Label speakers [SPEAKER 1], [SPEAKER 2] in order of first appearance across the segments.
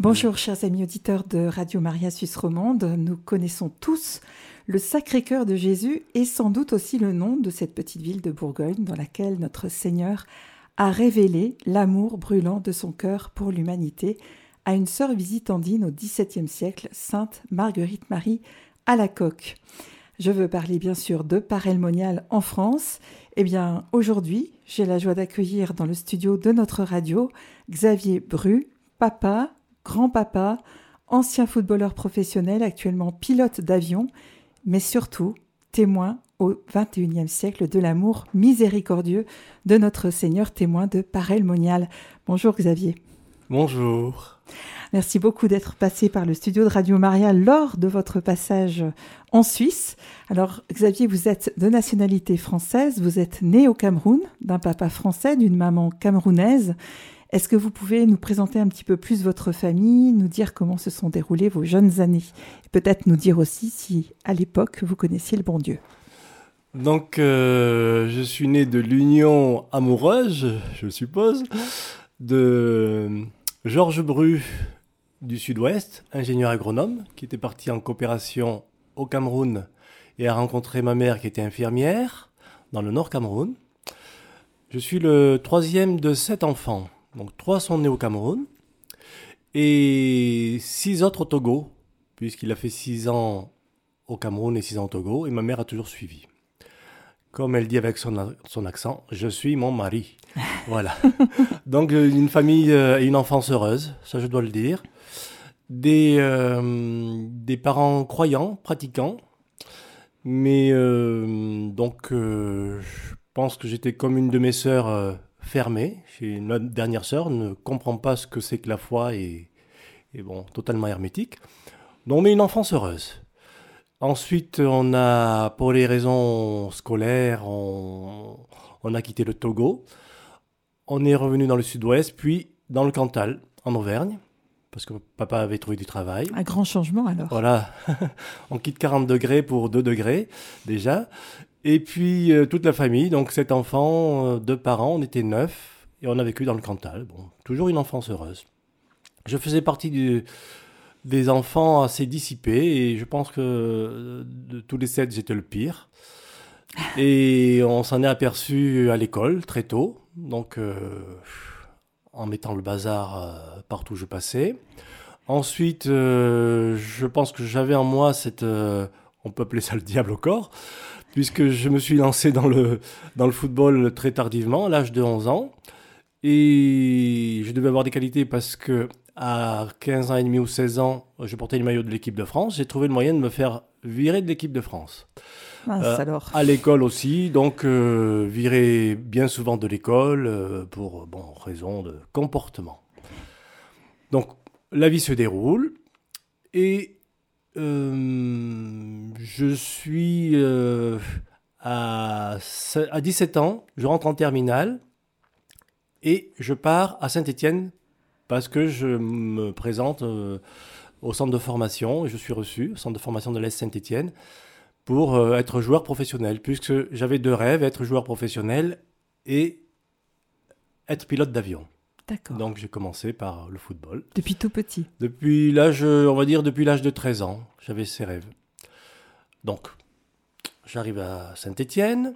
[SPEAKER 1] Bonjour chers amis auditeurs de Radio Maria Suisse Romande, nous connaissons tous le Sacré-Cœur de Jésus et sans doute aussi le nom de cette petite ville de Bourgogne dans laquelle notre Seigneur a révélé l'amour brûlant de son cœur pour l'humanité à une sœur visitandine au XVIIe siècle, Sainte Marguerite Marie à la coque. Je veux parler bien sûr de Parelmonial en France. Eh bien, aujourd'hui, j'ai la joie d'accueillir dans le studio de notre radio Xavier Bru, papa, grand-papa, ancien footballeur professionnel, actuellement pilote d'avion, mais surtout témoin au XXIe siècle de l'amour miséricordieux de notre Seigneur, témoin de Parelmonial. Bonjour Xavier.
[SPEAKER 2] Bonjour.
[SPEAKER 1] Merci beaucoup d'être passé par le studio de Radio Maria lors de votre passage en Suisse. Alors Xavier, vous êtes de nationalité française, vous êtes né au Cameroun d'un papa français, d'une maman camerounaise est-ce que vous pouvez nous présenter un petit peu plus votre famille, nous dire comment se sont déroulées vos jeunes années peut-être nous dire aussi si à l'époque vous connaissiez le bon Dieu?
[SPEAKER 2] Donc euh, je suis né de l'union amoureuse, je suppose, de Georges Bru du Sud-Ouest, ingénieur agronome, qui était parti en coopération au Cameroun et a rencontré ma mère qui était infirmière dans le Nord Cameroun. Je suis le troisième de sept enfants. Donc trois sont nés au Cameroun et six autres au Togo, puisqu'il a fait six ans au Cameroun et six ans au Togo, et ma mère a toujours suivi. Comme elle dit avec son, son accent, je suis mon mari. voilà. Donc euh, une famille euh, et une enfance heureuse, ça je dois le dire. Des, euh, des parents croyants, pratiquants, mais donc je pense que j'étais comme une de mes sœurs fermée. Chez notre dernière sœur ne comprend pas ce que c'est que la foi et, bon, totalement hermétique. Donc, mais une enfance heureuse. Ensuite, on a, pour les raisons scolaires, on, a quitté le Togo. On est revenu dans le sud-ouest, puis dans le Cantal, en Auvergne, parce que papa avait trouvé du travail.
[SPEAKER 1] Un grand changement alors.
[SPEAKER 2] Voilà, on quitte 40 degrés pour 2 degrés déjà. Et puis euh, toute la famille, donc sept enfants, euh, deux parents, on était neuf et on a vécu dans le Cantal. Bon, toujours une enfance heureuse. Je faisais partie des enfants assez dissipés et je pense que euh, de tous les sept, j'étais le pire. Et on s'en est aperçu à l'école très tôt, donc en mettant le bazar partout où je passais. Ensuite, je pense que j'avais en moi cette, on peut appeler ça le diable au corps, puisque je me suis lancé dans le, dans le football très tardivement, à l'âge de 11 ans. Et je devais avoir des qualités parce que à 15 ans et demi ou 16 ans, je portais le maillot de l'équipe de France. J'ai trouvé le moyen de me faire virer de l'équipe de France.
[SPEAKER 1] Mince, euh, alors.
[SPEAKER 2] À l'école aussi, donc euh, virer bien souvent de l'école euh, pour bon, raison de comportement. Donc la vie se déroule et euh, je suis euh, à, à 17 ans, je rentre en terminale et je pars à Saint-Étienne parce que je me présente euh, au centre de formation et je suis reçu au centre de formation de l'Est Saint-Étienne pour être joueur professionnel puisque j'avais deux rêves, être joueur professionnel et être pilote d'avion. Donc j'ai commencé par le football.
[SPEAKER 1] Depuis tout petit
[SPEAKER 2] Depuis l'âge, on va dire depuis l'âge de 13 ans, j'avais ces rêves. Donc, j'arrive à Saint-Étienne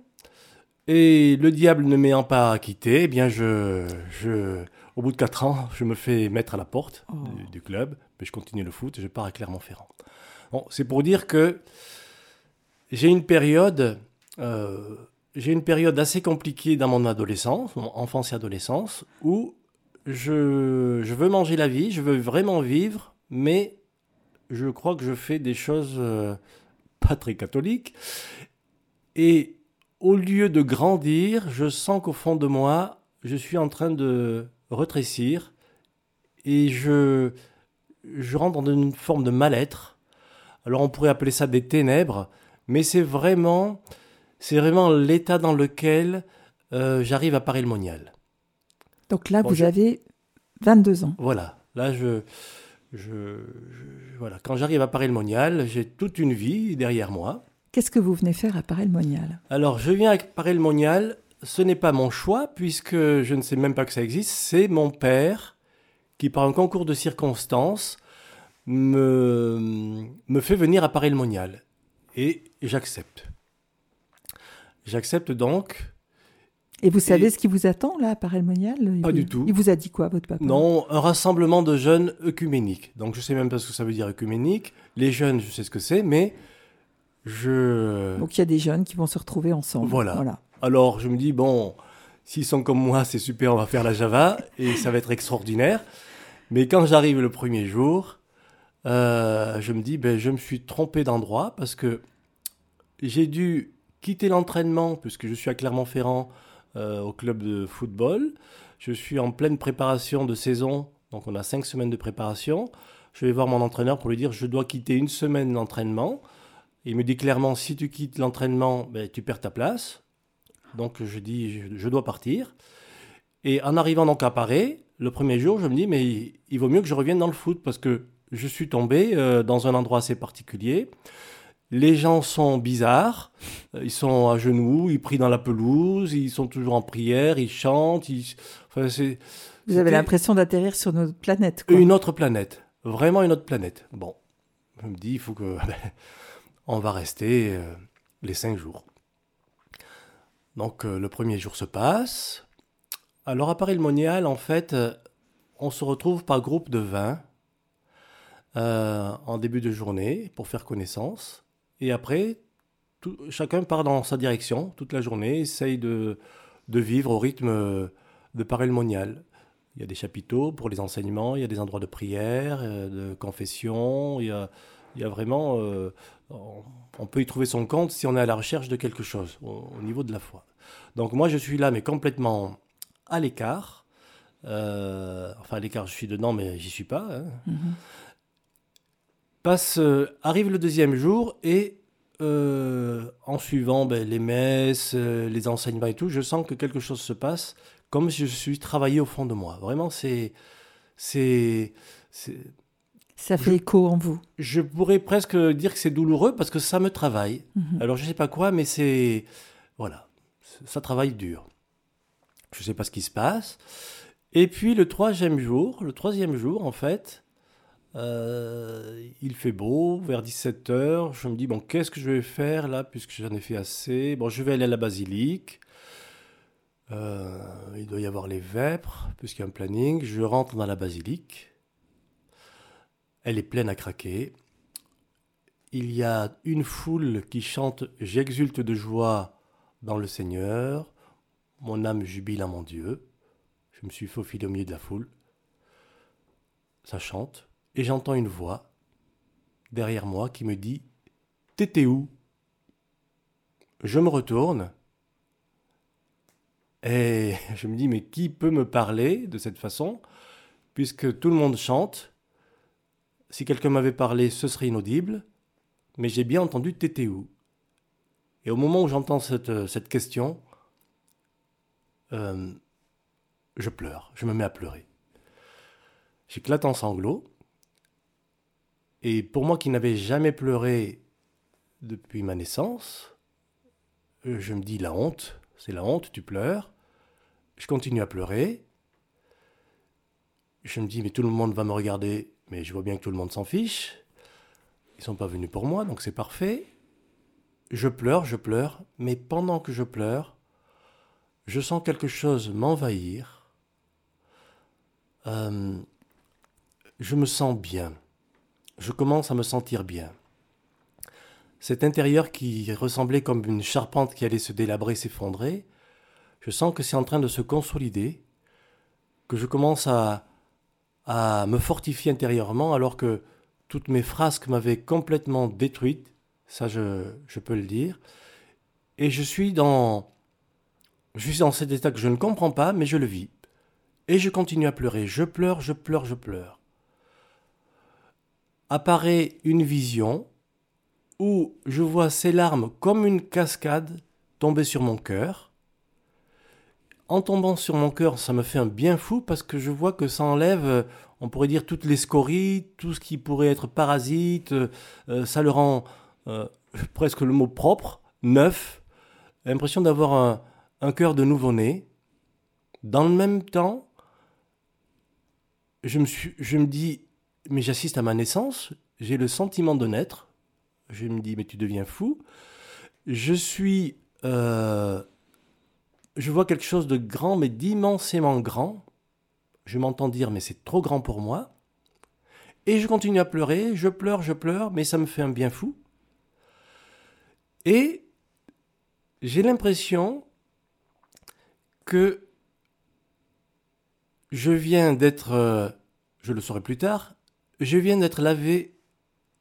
[SPEAKER 2] et le diable ne m'ayant pas quitté, eh bien je, je, au bout de 4 ans, je me fais mettre à la porte oh. du, club, mais je continue le foot et je pars à Clermont-Ferrand. Bon, c'est pour dire que j'ai une période... Euh, j'ai une période assez compliquée dans mon adolescence, mon enfance et adolescence, où je, veux manger la vie, je veux vraiment vivre, mais je crois que je fais des choses euh, pas très catholiques. Et au lieu de grandir, je sens qu'au fond de moi, je suis en train de retrécir et je, je rentre dans une forme de mal-être. Alors on pourrait appeler ça des ténèbres, mais c'est vraiment, c'est vraiment l'état dans lequel euh, j'arrive à Paris le Monial.
[SPEAKER 1] Donc là, vous avez 22 ans.
[SPEAKER 2] Voilà. Là, je, je, voilà. Quand j'arrive à Paris-le-Monial, j'ai toute une vie derrière moi.
[SPEAKER 1] Qu'est-ce que vous venez faire à Paris-le-Monial
[SPEAKER 2] Alors, je viens à Paris-le-Monial. Ce n'est pas mon choix, puisque je ne sais même pas que ça existe. C'est mon père qui, par un concours de circonstances, me, me fait venir à Paris-le-Monial. Et j'accepte. J'accepte donc.
[SPEAKER 1] Et vous savez ce qui vous attend là à Paris-le-Monial
[SPEAKER 2] Pas du tout.
[SPEAKER 1] Il vous a dit quoi, votre papa?
[SPEAKER 2] Non, un rassemblement de jeunes œcuméniques. Donc je sais même pas ce que ça veut dire œcuménique. Les jeunes, je sais ce que c'est, mais je.
[SPEAKER 1] Donc il y a des jeunes qui vont se retrouver ensemble.
[SPEAKER 2] Voilà.
[SPEAKER 1] voilà.
[SPEAKER 2] Alors je me dis, bon, s'ils sont comme moi, c'est super, on va faire la Java et ça va être extraordinaire. Mais quand j'arrive le premier jour, euh, je me dis, ben, je me suis trompé d'endroit parce que j'ai dû quitter l'entraînement puisque je suis à Clermont-Ferrand au club de football. Je suis en pleine préparation de saison, donc on a cinq semaines de préparation. Je vais voir mon entraîneur pour lui dire, je dois quitter une semaine l'entraînement. Il me dit clairement, si tu quittes l'entraînement, ben, tu perds ta place. Donc je dis, je, dois partir. Et en arrivant donc à Paris, le premier jour, je me dis, mais il, vaut mieux que je revienne dans le foot parce que je suis tombé euh, dans un endroit assez particulier. Les gens sont bizarres, euh, ils sont à genoux, ils prient dans la pelouse, ils sont toujours en prière, ils chantent. Enfin,
[SPEAKER 1] Vous avez l'impression d'atterrir sur notre planète. Quoi.
[SPEAKER 2] Une autre planète, vraiment une autre planète. Bon, je me dis, il faut que... on va rester euh, les cinq jours. Donc le premier jour se passe, alors à Paris-le-Monial, en fait, euh, on se retrouve par groupe de 20 euh, en début de journée pour faire connaissance. Et après, chacun part dans sa direction toute la journée, essaye de, vivre au rythme de Paris-le-Monial. Il y a des chapiteaux pour les enseignements, il y a des endroits de prière, euh, de confession, il y a, il y vraiment... on peut y trouver son compte si on est à la recherche de quelque chose au, au niveau de la foi. Donc moi je suis là mais complètement à l'écart. Euh, enfin, à l'écart, je suis dedans, mais j'y suis pas. Hein. Mhm. Passe, euh, arrive le deuxième jour et euh, en suivant ben, les messes, les enseignements et tout, je sens que quelque chose se passe, comme si je suis travaillé au fond de moi. Vraiment, c'est, c'est,
[SPEAKER 1] ça fait écho en vous.
[SPEAKER 2] Je pourrais presque dire que c'est douloureux parce que ça me travaille. Mhm. Alors je sais pas quoi, mais c'est voilà, ça travaille dur. Je ne sais pas ce qui se passe. Et puis le troisième jour, le troisième jour en fait, euh, il fait beau, vers 17h, je me dis, bon, qu'est-ce que je vais faire là, puisque j'en ai fait assez? Bon, je vais aller à la basilique. Euh, il doit y avoir les vêpres, puisqu'il y a un planning. Je rentre dans la basilique. Elle est pleine à craquer. Il y a une foule qui chante J'exulte de joie dans le Seigneur. Mon âme jubile à mon Dieu. Je me suis faufilé au milieu de la foule. Ça chante. Et j'entends une voix derrière moi qui me dit T'étais où? Je me retourne. Et je me dis Mais qui peut me parler de cette façon? Puisque tout le monde chante. Si quelqu'un m'avait parlé, ce serait inaudible. Mais j'ai bien entendu T'étais où? Et au moment où j'entends cette, cette question, euh, je pleure, je me mets à pleurer. J'éclate en sanglots. Et pour moi qui n'avais jamais pleuré depuis ma naissance, euh, je me dis la honte, c'est la honte, tu pleures. Je continue à pleurer. Je me dis mais tout le monde va me regarder, mais je vois bien que tout le monde s'en fiche. Ils sont pas venus pour moi, donc c'est parfait. Je pleure, je pleure, mais pendant que je pleure, je sens quelque chose m'envahir. Euh, je me sens bien. Je commence à me sentir bien. Cet intérieur qui ressemblait comme une charpente qui allait se délabrer, s'effondrer, je sens que c'est en train de se consolider, que je commence à, me fortifier intérieurement alors que toutes mes frasques m'avaient complètement détruite, ça je, je peux le dire, et je suis dans, je suis dans cet état que je ne comprends pas, mais je le vis. Et je continue à pleurer. Je pleure, je pleure, je pleure. Apparaît une vision où je vois ces larmes comme une cascade tomber sur mon cœur. En tombant sur mon cœur, ça me fait un bien fou parce que je vois que ça enlève, on pourrait dire, toutes les scories, tout ce qui pourrait être parasite. Euh, ça le rend euh, presque le mot propre, neuf. L'impression d'avoir un, cœur de nouveau-né. Dans le même temps, je me dis, mais j'assiste à ma naissance, j'ai le sentiment de naître. Je me dis, mais tu deviens fou. Je suis. euh, je vois quelque chose de grand, mais d'immensément grand. Je m'entends dire, mais c'est trop grand pour moi. Et je continue à pleurer, je pleure, je pleure, mais ça me fait un bien fou. Et j'ai l'impression que je viens d'être, euh, je le saurai plus tard, je viens d'être lavé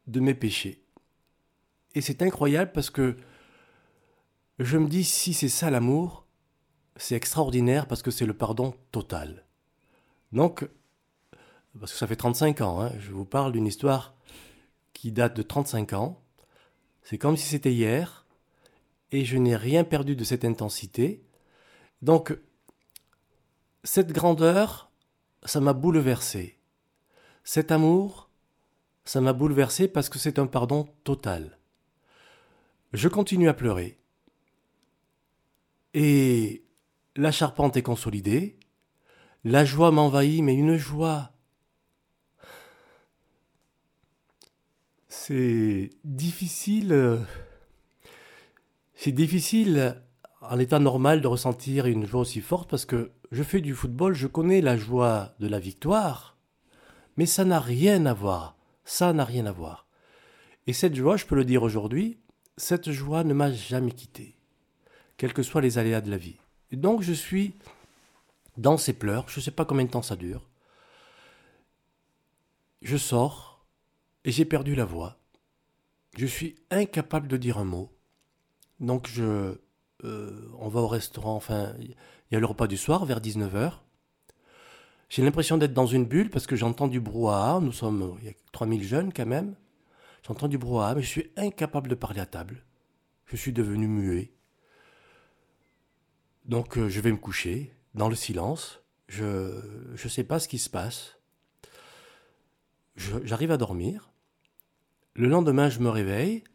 [SPEAKER 2] de mes péchés. Et c'est incroyable parce que je me dis, si c'est ça l'amour, c'est extraordinaire parce que c'est le pardon total. Donc, parce que ça fait 35 ans, hein, je vous parle d'une histoire qui date de 35 ans. C'est comme si c'était hier, et je n'ai rien perdu de cette intensité. Donc, cette grandeur, ça m'a bouleversé. Cet amour, ça m'a bouleversé parce que c'est un pardon total. Je continue à pleurer. Et la charpente est consolidée. La joie m'envahit, mais une joie. C'est difficile. C'est difficile en état normal de ressentir une joie aussi forte parce que je fais du football, je connais la joie de la victoire, mais ça n'a rien à voir. Ça n'a rien à voir. Et cette joie, je peux le dire aujourd'hui, cette joie ne m'a jamais quitté, quels que soient les aléas de la vie. Et donc je suis dans ces pleurs, je ne sais pas combien de temps ça dure. Je sors et j'ai perdu la voix. Je suis incapable de dire un mot. Donc je, euh, on va au restaurant, enfin, il y a le repas du soir vers 19h. J'ai l'impression d'être dans une bulle parce que j'entends du brouhaha. Nous sommes, il y a 3000 jeunes quand même. J'entends du brouhaha, mais je suis incapable de parler à table. Je suis devenu muet. Donc euh, je vais me coucher dans le silence. Je ne sais pas ce qui se passe. J'arrive à dormir. Le lendemain, je me réveille,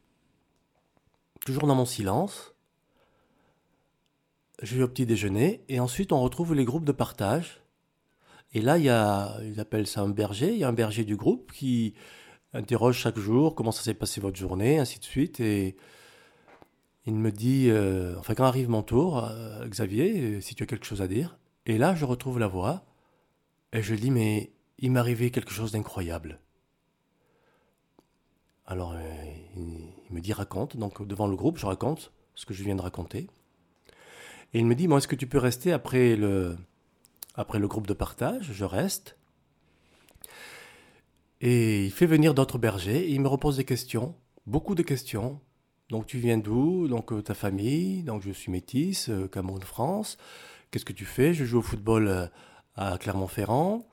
[SPEAKER 2] toujours dans mon silence. Je vais au petit déjeuner et ensuite on retrouve les groupes de partage. Et là, il y a, ils appellent ça un berger. Il y a un berger du groupe qui interroge chaque jour comment ça s'est passé votre journée, ainsi de suite. Et il me dit, euh, enfin quand arrive mon tour, euh, Xavier, euh, si tu as quelque chose à dire. Et là, je retrouve la voix et je dis, mais il m'est arrivé quelque chose d'incroyable. Alors, il me dit, raconte. Donc, devant le groupe, je raconte ce que je viens de raconter. Et il me dit, bon, est-ce que tu peux rester après le, après le groupe de partage Je reste. Et il fait venir d'autres bergers et il me repose des questions, beaucoup de questions. Donc, tu viens d'où? Donc, euh, ta famille? Donc, je suis métisse, euh, Cameroun, France. Qu'est-ce que tu fais? Je joue au football euh, à Clermont-Ferrand.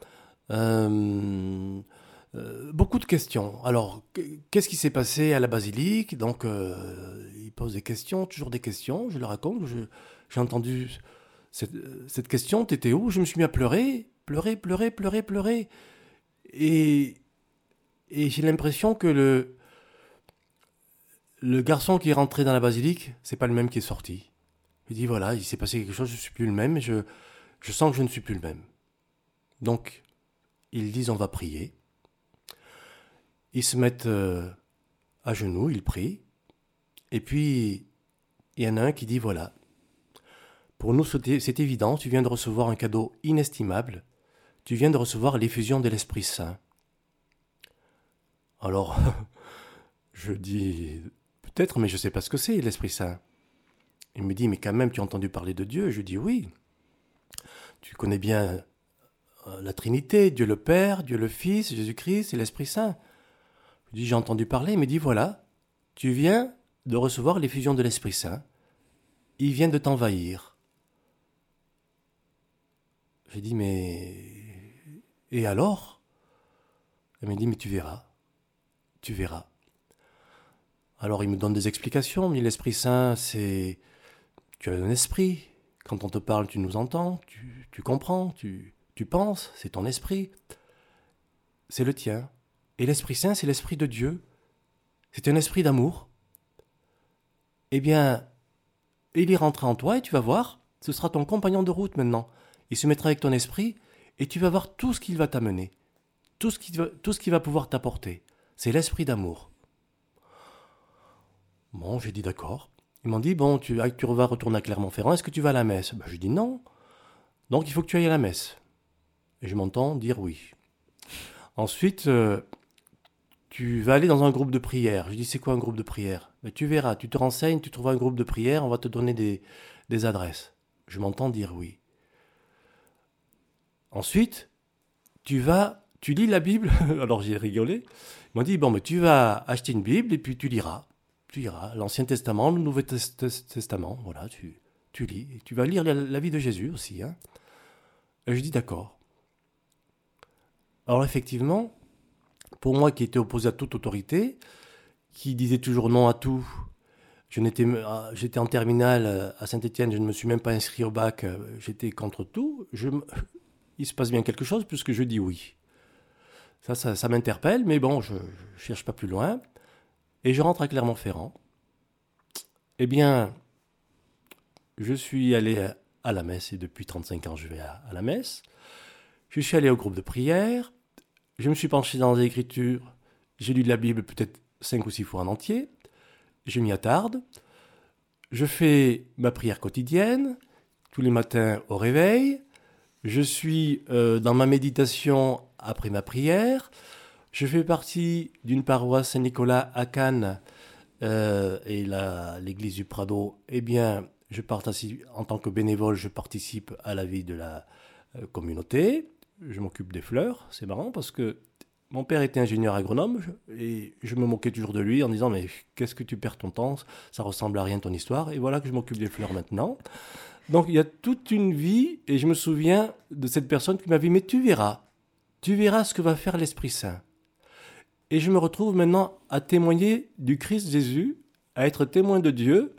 [SPEAKER 2] Beaucoup de questions. Alors, qu- qu'est-ce qui s'est passé à la basilique? Donc, il pose des questions, toujours des questions. Je le raconte. J'ai entendu cette, question. T'étais où? Je me suis mis à pleurer, pleurer, pleurer, pleurer, pleurer. Et, et j'ai l'impression que le, le garçon qui est rentré dans la basilique, c'est pas le même qui est sorti. Je dis voilà, il s'est passé quelque chose, je suis plus le même, je, je sens que je ne suis plus le même. Donc, ils disent on va prier. Ils se mettent euh, à genoux, ils prient. Et puis, il y en a un qui dit voilà, pour nous c'est évident, tu viens de recevoir un cadeau inestimable. Tu viens de recevoir l'effusion de l'Esprit Saint. Alors, je dis peut-être, mais je ne sais pas ce que c'est l'Esprit Saint. Il me dit mais quand même, tu as entendu parler de Dieu Je dis oui. Tu connais bien euh, la Trinité, Dieu le Père, Dieu le Fils, Jésus-Christ et l'Esprit Saint. Je dis j'ai entendu parler, il me dit voilà, tu viens de recevoir l'effusion de l'Esprit Saint. Il vient de t'envahir. J'ai dit mais et alors? Elle m'a dit mais tu verras, tu verras. Alors il me donne des explications, mais l'Esprit Saint c'est tu as un esprit. Quand on te parle, tu nous entends, tu, comprends, tu, penses, c'est ton esprit. C'est le tien. Et l'Esprit Saint, c'est l'Esprit de Dieu. C'est un esprit d'amour. Eh bien, il y rentrera en toi et tu vas voir, ce sera ton compagnon de route maintenant. Il se mettra avec ton esprit et tu vas voir tout ce qu'il va t'amener. tout ce qui va, tout ce qui va pouvoir t'apporter. C'est l'esprit d'amour. Bon, j'ai dit d'accord. Ils m'ont dit, bon, tu, tu vas retourner à Clermont-Ferrand, est-ce que tu vas à la messe? Ben, J'ai dit non. Donc il faut que tu ailles à la messe. Et je m'entends dire oui. Ensuite, euh, tu vas aller dans un groupe de prière. Je dis, c'est quoi un groupe de prière? Ben, Tu verras, tu te renseignes, tu trouves un groupe de prière, on va te donner des, des adresses. Je m'entends dire oui. Ensuite, tu vas, tu lis la Bible. Alors j'ai rigolé. Ils m'ont dit, bon, mais tu vas acheter une Bible et puis tu liras. Tu liras l'Ancien Testament, le Nouveau Testament. Voilà, tu, tu lis. Tu vas lire la, vie de Jésus aussi. Hein. Et je dis d'accord. Alors effectivement, pour moi qui étais opposé à toute autorité, qui disait toujours non à tout, ah, j'étais en terminale euh, à Saint-Étienne, je ne me suis même pas inscrit au bac, euh, j'étais contre tout. Je, il se passe bien quelque chose puisque je dis oui. Ça, ça, m'interpelle, mais bon, je ne cherche pas plus loin. Et je rentre à Clermont-Ferrand. Eh bien, je suis allé à la messe, et depuis 35 ans, je vais à, la messe. Je suis allé au groupe de prière. Je me suis penché dans les Écritures. J'ai lu la Bible peut-être cinq ou six fois en entier. Je m'y attarde. Je fais ma prière quotidienne, tous les matins au réveil. Je suis euh, dans ma méditation après ma prière. Je fais partie d'une paroisse Saint-Nicolas à Cannes euh, et l'église du Prado. Eh bien, je participe, en tant que bénévole, je participe à la vie de la euh, communauté. Je m'occupe des fleurs. C'est marrant parce que mon père était ingénieur agronome et je me moquais toujours de lui en disant mais qu'est-ce que tu perds ton temps? Ça ressemble à rien ton histoire. Et voilà que je m'occupe des fleurs maintenant. Donc il y a toute une vie, et je me souviens de cette personne qui m'a dit, mais tu verras, tu verras ce que va faire l'Esprit Saint. Et je me retrouve maintenant à témoigner du Christ Jésus, à être témoin de Dieu,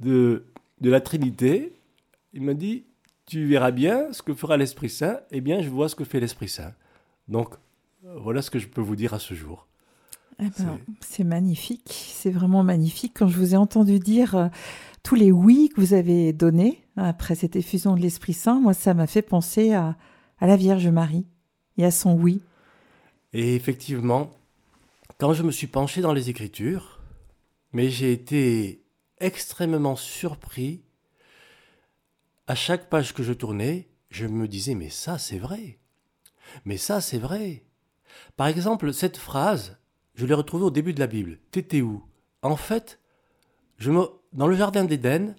[SPEAKER 2] de, de la Trinité. Il m'a dit, tu verras bien ce que fera l'Esprit Saint, eh bien je vois ce que fait l'Esprit Saint. Donc voilà ce que je peux vous dire à ce jour.
[SPEAKER 1] Eh ben, c'est magnifique, c'est vraiment magnifique. Quand je vous ai entendu dire euh, tous les oui que vous avez donnés après cette effusion de l'Esprit Saint, moi, ça m'a fait penser à, à la Vierge Marie et à son oui.
[SPEAKER 2] Et effectivement, quand je me suis penché dans les Écritures, mais j'ai été extrêmement surpris. À chaque page que je tournais, je me disais, mais ça, c'est vrai. Mais ça, c'est vrai. Par exemple, cette phrase, je l'ai retrouvée au début de la Bible. T'étais où? En fait, je me... dans le jardin d'Éden,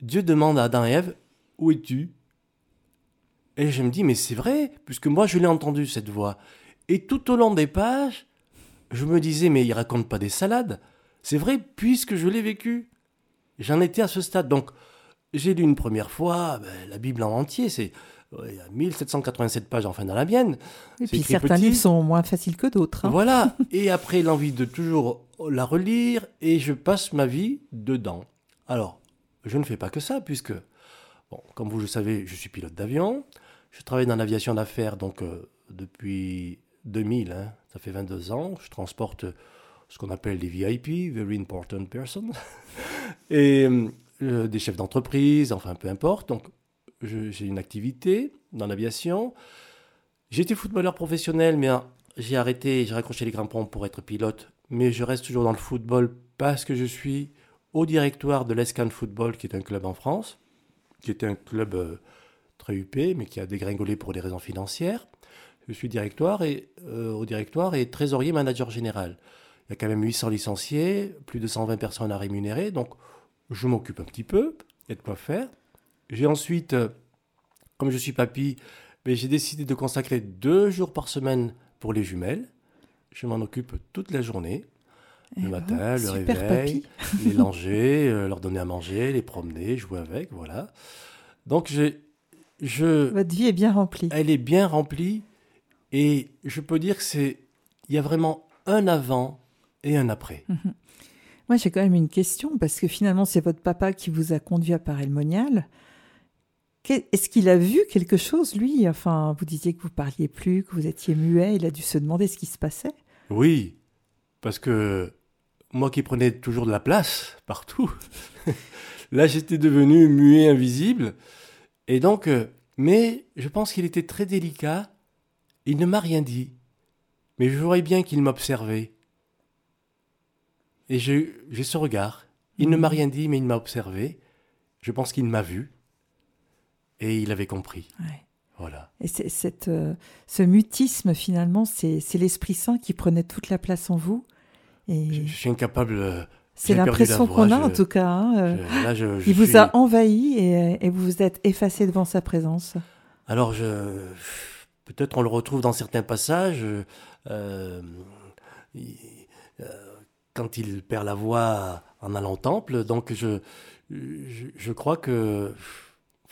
[SPEAKER 2] Dieu demande à Adam et Ève Où es-tu? Et je me dis Mais c'est vrai, puisque moi je l'ai entendu cette voix. Et tout au long des pages, je me disais Mais il raconte pas des salades. C'est vrai, puisque je l'ai vécu. J'en étais à ce stade. Donc, j'ai lu une première fois ben, la Bible en entier. C'est il y a 1787 pages enfin dans la mienne.
[SPEAKER 1] Et puis certains livres sont moins faciles que d'autres. Hein.
[SPEAKER 2] Voilà. et après l'envie de toujours la relire et je passe ma vie dedans. Alors, je ne fais pas que ça puisque, bon, comme vous le savez, je suis pilote d'avion. Je travaille dans l'aviation d'affaires donc euh, depuis 2000. Hein. ça fait 22 ans. Je transporte ce qu'on appelle les VIP, Very Important Person, et euh, des chefs d'entreprise, enfin peu importe. Donc j'ai une activité dans l'aviation. J'étais footballeur professionnel, mais hein, j'ai arrêté, j'ai raccroché les crampons pour être pilote. Mais je reste toujours dans le football parce que je suis au directoire de l'Escan Football, qui est un club en France, qui était un club euh, très huppé, mais qui a dégringolé pour des raisons financières. Je suis directoire et, euh, au directoire et trésorier manager général. Il y a quand même 800 licenciés, plus de 120 personnes à rémunérer, donc je m'occupe un petit peu, il y a de quoi faire. J'ai ensuite, euh, comme je suis papy, mais j'ai décidé de consacrer deux jours par semaine pour les jumelles. Je m'en occupe toute la journée. Le eh matin, ben, le réveil, les langer, euh, leur donner à manger, les promener, jouer avec, voilà. Donc j'ai, je.
[SPEAKER 1] Votre vie est bien remplie.
[SPEAKER 2] Elle est bien remplie, et je peux dire que c'est, il y a vraiment un avant et un après. Mhm.
[SPEAKER 1] Moi, j'ai quand même une question parce que finalement, c'est votre papa qui vous a conduit à Paray-le-Monial. Est-ce qu'il a vu quelque chose, lui? Enfin, vous disiez que vous parliez plus, que vous étiez muet. Il a dû se demander ce qui se passait.
[SPEAKER 2] Oui, parce que moi qui prenais toujours de la place partout, là j'étais devenu muet, invisible. Et donc, euh, mais je pense qu'il était très délicat Il ne m'a rien dit, mais je voyais bien qu'il m'observait. Et j'ai j'ai ce regard. Il ne m'a rien dit, mais il m'a observé. Je pense qu'il m'a vu. Et il avait compris.
[SPEAKER 1] Ouais.
[SPEAKER 2] Voilà.
[SPEAKER 1] Et cette, euh, ce mutisme, finalement, c'est c'est l'Esprit Saint qui prenait toute la place en vous.
[SPEAKER 2] Je,
[SPEAKER 1] Et
[SPEAKER 2] je suis incapable. euh,
[SPEAKER 1] c'est l'impression qu'on a, en tout cas. hein, euh,
[SPEAKER 2] je- là,
[SPEAKER 1] il vous a envahi et, et vous vous êtes effacé devant sa présence.
[SPEAKER 2] Alors, je... peut-être on le retrouve dans certains passages. euh, il- quand il perd la voix en allant au temple. Donc, je, je crois que.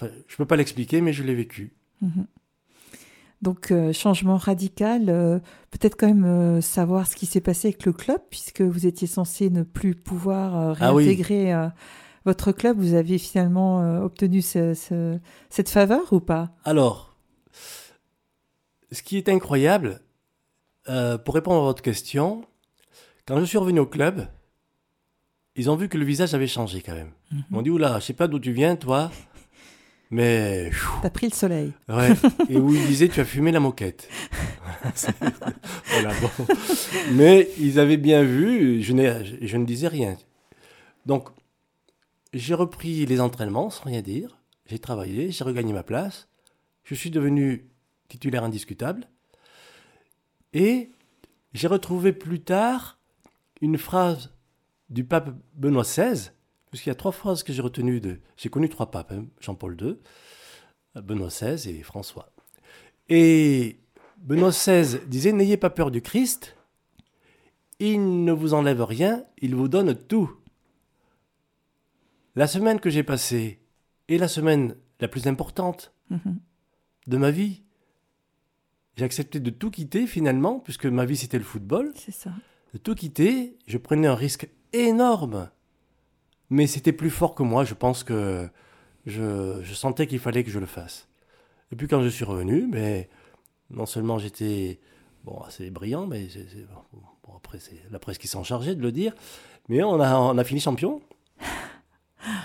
[SPEAKER 2] Enfin, je ne peux pas l'expliquer, mais je l'ai vécu.
[SPEAKER 1] Mhm. Donc, euh, changement radical. euh, Peut-être quand même euh, savoir ce qui s'est passé avec le club, puisque vous étiez censé ne plus pouvoir
[SPEAKER 2] Ah oui.
[SPEAKER 1] réintégrer votre club. Vous avez finalement obtenu ce- ce- cette faveur ou pas?
[SPEAKER 2] Alors, ce qui est incroyable, pour répondre à votre question, quand je suis revenu au club, ils ont vu que le visage avait changé quand même. Ils m'ont dit, oula, je sais pas d'où tu viens, toi, mais...
[SPEAKER 1] T'as pris le soleil.
[SPEAKER 2] Ouais. Et où ils disaient, tu as fumé la moquette. C'est- voilà, bon. Mais ils avaient bien vu, je ne disais rien. Donc, j'ai repris les entraînements sans rien dire. J'ai travaillé, j'ai regagné ma place. Je suis devenu titulaire indiscutable. Et j'ai retrouvé plus tard une phrase du pape Benoît XVI, puisqu'il y a trois phrases que j'ai retenues de. J'ai connu trois papes, hein, Jean-Paul II, Benoît XVI et François. Et Benoît XVI disait N'ayez pas peur du Christ, il ne vous enlève rien, il vous donne tout. La semaine que j'ai passée est la semaine la plus importante
[SPEAKER 1] Mhm.
[SPEAKER 2] de ma vie. J'ai accepté de tout quitter finalement, puisque ma vie c'était le football.
[SPEAKER 1] C'est ça.
[SPEAKER 2] De tout quitter, je prenais un risque énorme. Mais c'était plus fort que moi, je pense que je, je sentais qu'il fallait que je le fasse. Et puis quand je suis revenu, mais non seulement j'étais bon, assez brillant, mais c'est- c'est- bon, après c'est la presse qui s'en chargeait de le dire, mais on a, on a fini champion.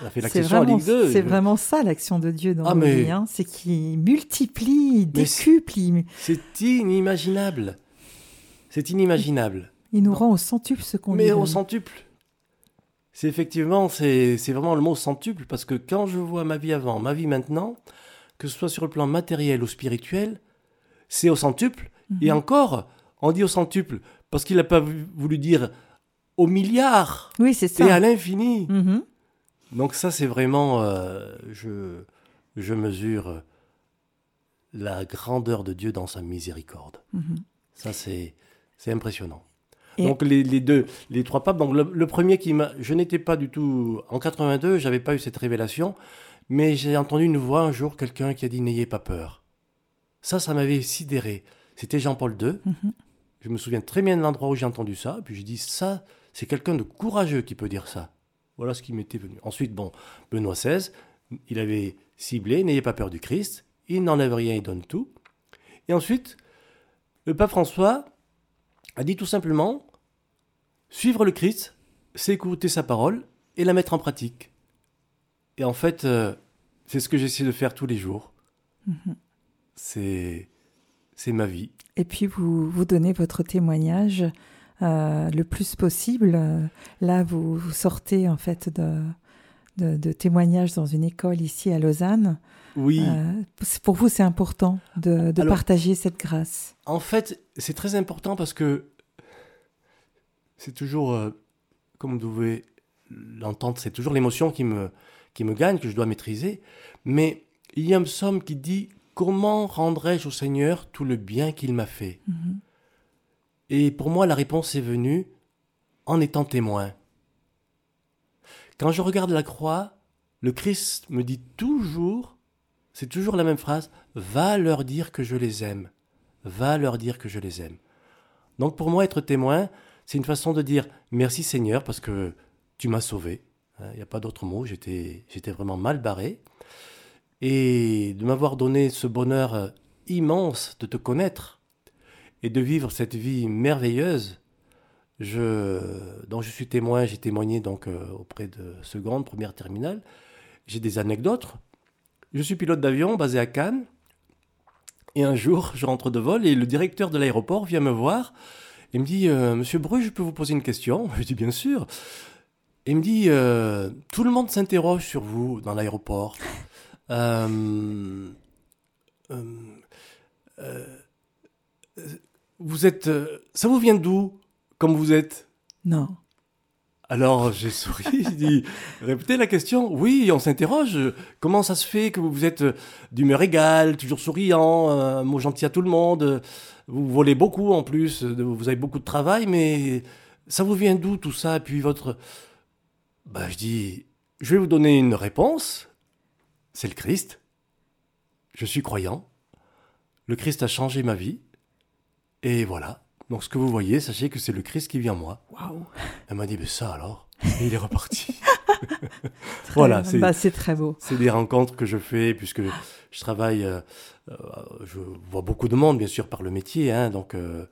[SPEAKER 2] On a fait en
[SPEAKER 1] vraiment,
[SPEAKER 2] Ligue 2.
[SPEAKER 1] c'est vraiment ça l'action de Dieu dans
[SPEAKER 2] Ah, mais-
[SPEAKER 1] vies, hein. C'est qu'il multiplie, il décuple, il,
[SPEAKER 2] C'est inimaginable. C'est inimaginable.
[SPEAKER 1] il nous
[SPEAKER 2] Non.
[SPEAKER 1] rend au centuple ce qu'on
[SPEAKER 2] Mais
[SPEAKER 1] lui
[SPEAKER 2] au centuple. C'est effectivement, c'est vraiment le mot centuple, parce que quand je vois ma vie avant, ma vie maintenant, que ce soit sur le plan matériel ou spirituel, c'est au centuple. Et
[SPEAKER 1] Mhm.
[SPEAKER 2] encore, on dit au centuple, parce qu'il n'a pas voulu dire au milliard
[SPEAKER 1] Oui, c'est
[SPEAKER 2] et à
[SPEAKER 1] ça.
[SPEAKER 2] l'infini.
[SPEAKER 1] Mhm.
[SPEAKER 2] Donc ça, c'est vraiment, euh, je, je mesure la grandeur de Dieu dans sa miséricorde.
[SPEAKER 1] Mhm.
[SPEAKER 2] Ça, c'est impressionnant.
[SPEAKER 1] Et-
[SPEAKER 2] Donc les, les deux, les trois papes. Donc le, le premier qui m'a, je n'étais pas du tout en 82, j'avais pas eu cette révélation, mais j'ai entendu une voix un jour, quelqu'un qui a dit n'ayez pas peur. Ça, ça m'avait sidéré. C'était Jean-Paul II.
[SPEAKER 1] Mhm.
[SPEAKER 2] Je me souviens très bien de l'endroit où j'ai entendu ça. Puis j'ai dit ça, c'est quelqu'un de courageux qui peut dire ça. Voilà ce qui m'était venu. Ensuite, bon, Benoît XVI, il avait ciblé n'ayez pas peur du Christ. Il n'enlève rien, il donne tout. Et ensuite, le pape François a dit tout simplement suivre le Christ, c'est écouter sa parole et la mettre en pratique. Et en fait, euh, c'est ce que j'essaie de faire tous les jours.
[SPEAKER 1] Mhm.
[SPEAKER 2] C'est c'est ma vie.
[SPEAKER 1] Et puis vous, vous donnez votre témoignage euh, le plus possible. Là, vous, vous sortez en fait de, de, de témoignages dans une école ici à Lausanne.
[SPEAKER 2] Oui.
[SPEAKER 1] Euh, pour vous, c'est important de, de
[SPEAKER 2] Alors-
[SPEAKER 1] partager cette grâce.
[SPEAKER 2] En fait, c'est très important parce que c'est toujours, euh, comme vous pouvez l'entendre, c'est toujours l'émotion qui me, qui me gagne, que je dois maîtriser. Mais il y a un psaume qui dit Comment rendrai-je au Seigneur tout le bien qu'il m'a fait?
[SPEAKER 1] Mhm.
[SPEAKER 2] Et pour moi, la réponse est venue en étant témoin. Quand je regarde la croix, le Christ me dit toujours, c'est toujours la même phrase, va leur dire que je les aime. Va leur dire que je les aime. Donc pour moi, être témoin, c'est une façon de dire merci Seigneur parce que tu m'as sauvé. Hein, Il n'y a pas d'autre mot, j'étais vraiment mal barré. Et de m'avoir donné ce bonheur euh, immense de te connaître et de vivre cette vie merveilleuse, je, dont je suis témoin, j'ai témoigné donc euh, auprès de seconde, première terminale. J'ai des anecdotes. Je suis pilote d'avion basé à Cannes. Et un jour, je rentre de vol et le directeur de l'aéroport vient me voir et me dit euh, Monsieur Bru, je peux vous poser une question? Je dis Bien sûr. Et il me dit euh, Tout le monde s'interroge sur vous dans l'aéroport. Euh, vous êtes. ça vous vient d'où Comme vous êtes?
[SPEAKER 1] Non.
[SPEAKER 2] Alors j'ai souri, j'ai dit, répétez la question. Oui, on s'interroge. Comment ça se fait que vous êtes d'humeur égale, toujours souriant, un mot gentil à tout le monde? Vous volez beaucoup en plus, vous avez beaucoup de travail, mais ça vous vient d'où tout ça? Et puis votre... Bah je dis, je vais vous donner une réponse. C'est le Christ. Je suis croyant. Le Christ a changé ma vie. Et voilà. Donc ce que vous voyez, sachez que c'est le Christ qui vit en moi.
[SPEAKER 1] Waouh
[SPEAKER 2] Elle m'a dit, mais ça alors? Et il est reparti. voilà,
[SPEAKER 1] c'est bah, très beau.
[SPEAKER 2] C'est des rencontres que je fais puisque je travaille, euh, euh, je vois beaucoup de monde bien sûr par le métier, hein, donc euh,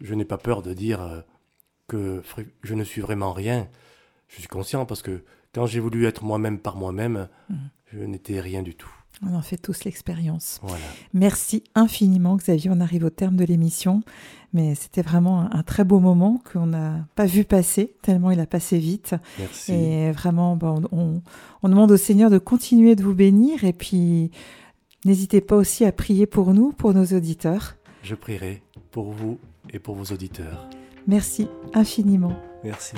[SPEAKER 2] je n'ai pas peur de dire que je ne suis vraiment rien. Je suis conscient parce que quand j'ai voulu être moi-même par moi-même, mmh. je n'étais rien du tout.
[SPEAKER 1] On en fait tous l'expérience. Merci infiniment Xavier, on arrive au terme de l'émission, mais c'était vraiment un, très beau moment qu'on n'a pas vu passer, tellement il a passé vite.
[SPEAKER 2] Merci.
[SPEAKER 1] Et vraiment, on, demande au Seigneur de continuer de vous bénir et puis n'hésitez pas aussi à prier pour nous, pour nos auditeurs.
[SPEAKER 2] Je prierai pour vous et pour vos auditeurs.
[SPEAKER 1] Merci infiniment.
[SPEAKER 2] Merci.